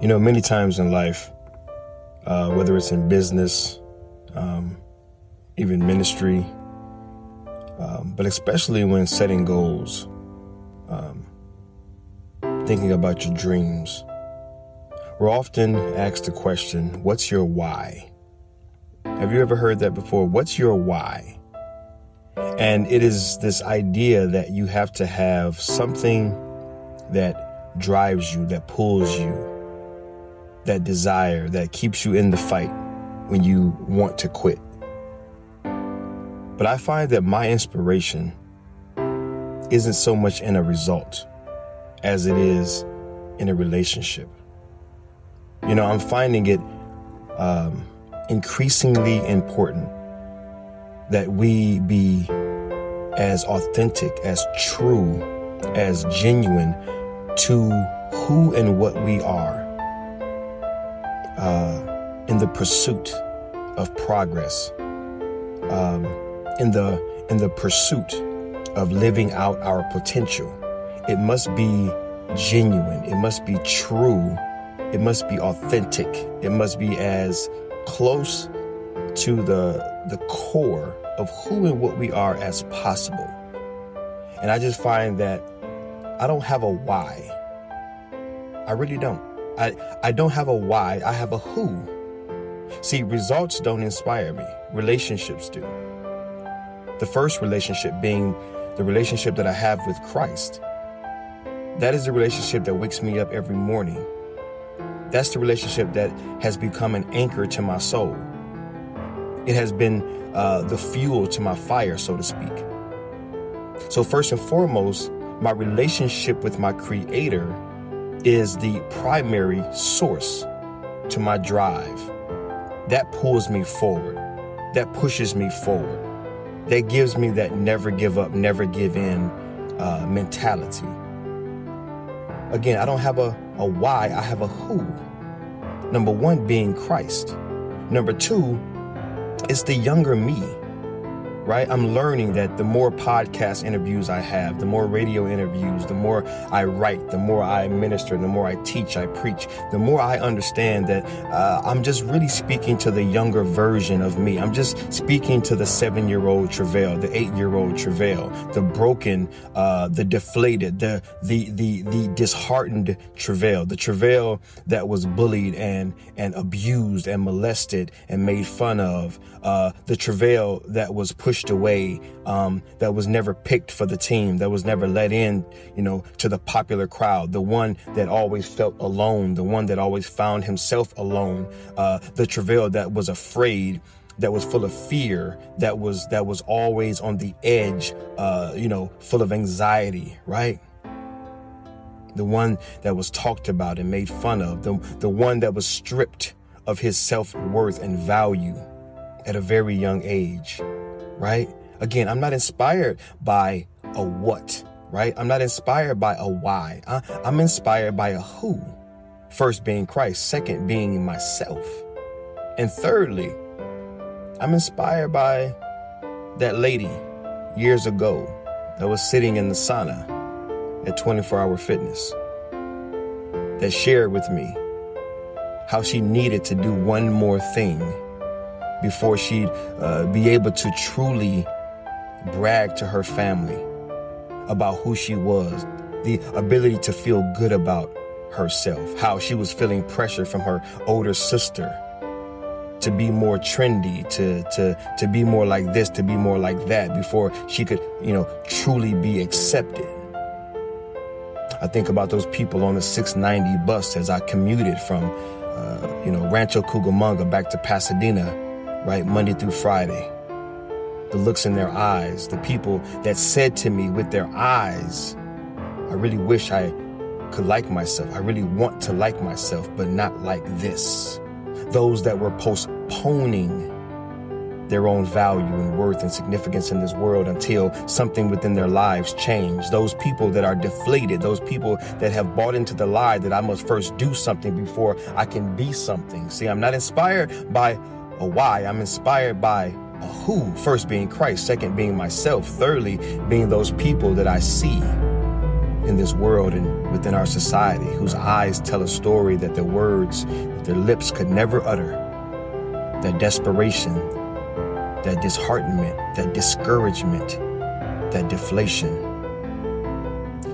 You know, many times in life, uh, whether it's in business, um, even ministry, um, but especially when setting goals, um, thinking about your dreams, we're often asked the question, What's your why? Have you ever heard that before? What's your why? And it is this idea that you have to have something that drives you, that pulls you, that desire that keeps you in the fight when you want to quit. But I find that my inspiration isn't so much in a result as it is in a relationship. You know, I'm finding it um, increasingly important that we be as authentic, as true, as genuine to who and what we are uh, in the pursuit of progress, um, in the in the pursuit of living out our potential. It must be genuine. It must be true. It must be authentic. It must be as close to the the core of who and what we are as possible. And I just find that I don't have a why. I really don't. I, I don't have a why, I have a who. See, results don't inspire me, relationships do. The first relationship being the relationship that I have with Christ. That is the relationship that wakes me up every morning. That's the relationship that has become an anchor to my soul. It has been uh, the fuel to my fire, so to speak. So, first and foremost, my relationship with my Creator is the primary source to my drive. That pulls me forward. That pushes me forward. That gives me that never give up, never give in uh, mentality. Again, I don't have a, a why, I have a who. Number one being Christ. Number two, it's the younger me right? I'm learning that the more podcast interviews I have, the more radio interviews, the more I write, the more I minister, the more I teach, I preach, the more I understand that uh, I'm just really speaking to the younger version of me. I'm just speaking to the seven year old Treveal, the eight year old Treveal, the broken, uh, the deflated, the, the, the, the disheartened Treveal, the Treveal that was bullied and, and abused and molested and made fun of, uh, the Treveal that was pushed away, um, that was never picked for the team, that was never let in, you know, to the popular crowd, the one that always felt alone, the one that always found himself alone, uh, the Treveal that was afraid that was full of fear, that was that was always on the edge, uh, you know, full of anxiety, right? The one that was talked about and made fun of, the the one that was stripped of his self worth and value at a very young age right? Again, I'm not inspired by a what, right? I'm not inspired by a why. I'm inspired by a who. First being Christ, second being myself. And thirdly, I'm inspired by that lady years ago that was sitting in the sauna at 24 Hour Fitness that shared with me how she needed to do one more thing before she'd uh, be able to truly brag to her family about who she was, the ability to feel good about herself, how she was feeling pressure from her older sister to be more trendy, to to to be more like this, to be more like that before she could, you know, truly be accepted. I think about those people on the 690 bus as I commuted from, uh, you know, Rancho Cucamonga back to Pasadena right? Monday through Friday. The looks in their eyes, the people that said to me with their eyes, I really wish I could like myself. I really want to like myself, but not like this. Those that were postponing their own value and worth and significance in this world until something within their lives change. Those people that are deflated, those people that have bought into the lie that I must first do something before I can be something. See, I'm not inspired by a why. I'm inspired by a who, first being Christ, second being myself, thirdly being those people that I see in this world and within our society, whose eyes tell a story that their words, that their lips could never utter. That desperation, that disheartenment, that discouragement, that deflation.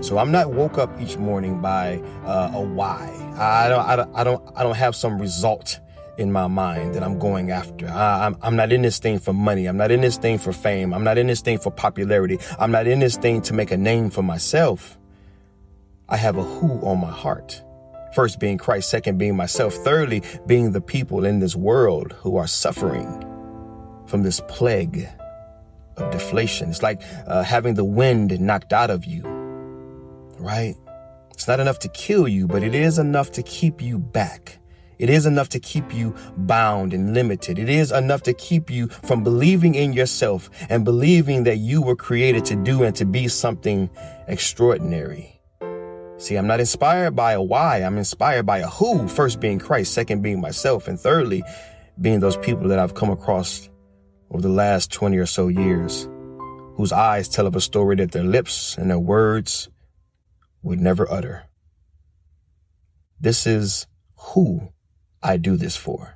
So I'm not woke up each morning by uh, a why. I don't, I don't, I don't, I don't have some result in my mind that I'm going after. I, I'm, I'm not in this thing for money. I'm not in this thing for fame. I'm not in this thing for popularity. I'm not in this thing to make a name for myself. I have a who on my heart. First being Christ, second being myself, thirdly being the people in this world who are suffering from this plague of deflation. It's like uh, having the wind knocked out of you, right? It's not enough to kill you, but it is enough to keep you back. It is enough to keep you bound and limited. It is enough to keep you from believing in yourself and believing that you were created to do and to be something extraordinary. See, I'm not inspired by a why. I'm inspired by a who. First being Christ, second being myself, and thirdly being those people that I've come across over the last 20 or so years whose eyes tell of a story that their lips and their words would never utter. This is who I do this for.